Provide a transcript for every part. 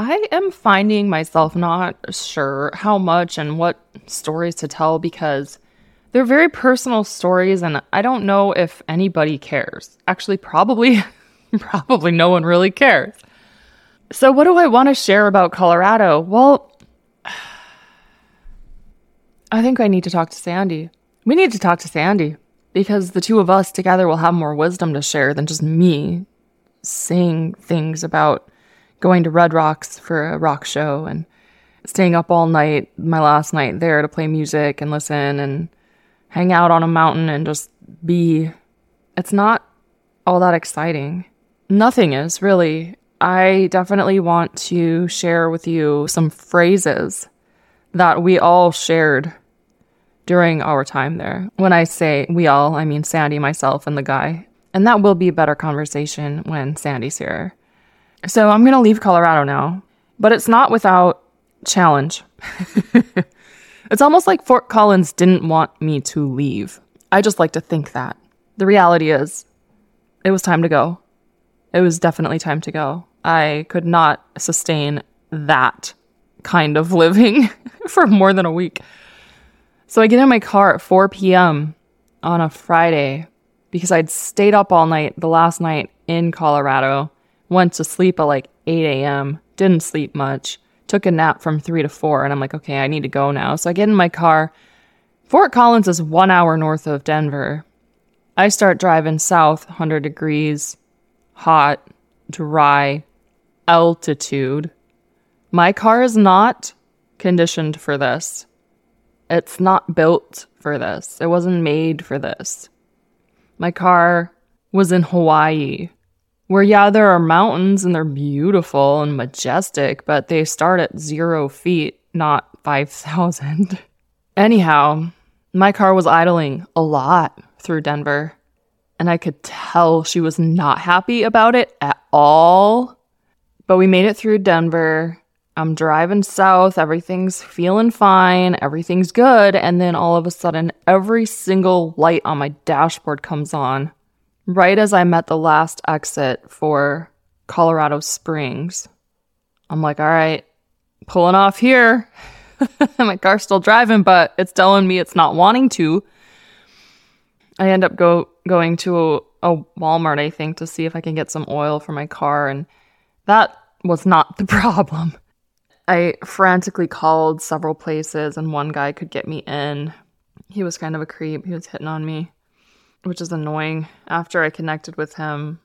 I am finding myself not sure how much and what stories to tell because they're very personal stories and I don't know if anybody cares. Actually, probably probably no one really cares. So what do I want to share about Colorado? Well, I think I need to talk to Sandy. We need to talk to Sandy because the two of us together will have more wisdom to share than just me saying things about going to Red Rocks for a rock show and staying up all night, my last night there to play music and listen and hang out on a mountain and just be. It's not all that exciting. Nothing is really. I definitely want to share with you some phrases that we all shared during our time there. When I say we all, I mean Sandy, myself, and the guy. And that will be a better conversation when Sandy's here. So I'm going to leave Colorado now, but it's not without challenge. it's almost like Fort Collins didn't want me to leave. I just like to think that. The reality is, it was time to go. It was definitely time to go. I could not sustain that kind of living for more than a week. So I get in my car at 4 p.m. on a Friday because I'd stayed up all night the last night in Colorado went to sleep at like 8 a.m., didn't sleep much, took a nap from 3 to 4, and I'm like, okay, I need to go now. So I get in my car. Fort Collins is one hour north of Denver. I start driving south, 100 degrees, hot, dry, altitude. My car is not conditioned for this. It's not built for this. It wasn't made for this. My car was in Hawaii where yeah there are mountains and they're beautiful and majestic but they start at zero feet not 5000 anyhow my car was idling a lot through denver and i could tell she was not happy about it at all. But we made it through denver. I'm driving south. Everything's feeling fine. Everything's good. And then all of a sudden every single light on my dashboard comes on right as I met the last exit for Colorado Springs. I'm like, all right, pulling off here. my car's still driving, but it's telling me it's not wanting to. I end up go going to a, a Walmart, I think, to see if I can get some oil for my car, and that was not the problem. I frantically called several places, and one guy could get me in. He was kind of a creep. He was hitting on me which is annoying after I connected with him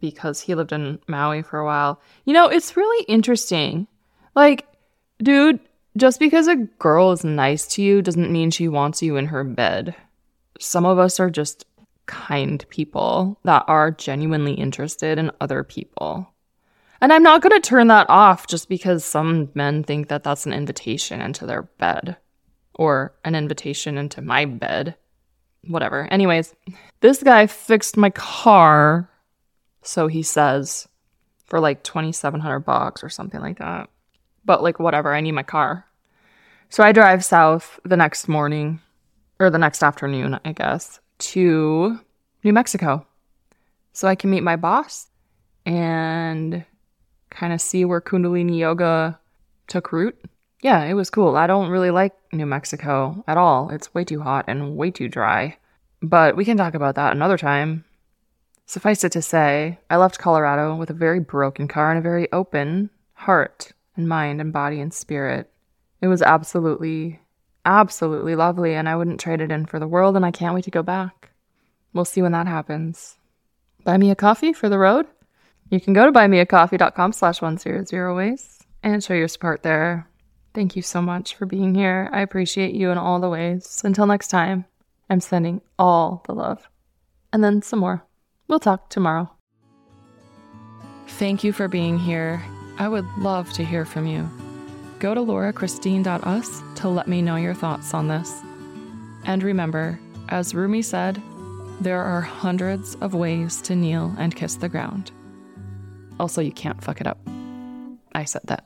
because he lived in Maui for a while. You know, it's really interesting. Like, dude, just because a girl is nice to you doesn't mean she wants you in her bed. Some of us are just kind people that are genuinely interested in other people. And I'm not going to turn that off just because some men think that that's an invitation into their bed or an invitation into my bed whatever. Anyways, this guy fixed my car, so he says, for like 2700 bucks or something like that. But like whatever, I need my car. So I drive south the next morning or the next afternoon, I guess, to New Mexico. So I can meet my boss and kind of see where Kundalini yoga took root yeah, it was cool. I don't really like New Mexico at all. It's way too hot and way too dry. But we can talk about that another time. Suffice it to say, I left Colorado with a very broken car and a very open heart and mind and body and spirit. It was absolutely, absolutely lovely, and I wouldn't trade it in for the world, and I can't wait to go back. We'll see when that happens. Buy me a coffee for the road? You can go to buymeacoffee.com slash 100 ways and show your support there. Thank you so much for being here. I appreciate you in all the ways. Until next time, I'm sending all the love. And then some more. We'll talk tomorrow. Thank you for being here. I would love to hear from you. go to laurachristine.us to let me know your thoughts on this. And remember, as Rumi said, there are hundreds of ways to kneel and kiss the ground. Also, you can't fuck it up. I said that.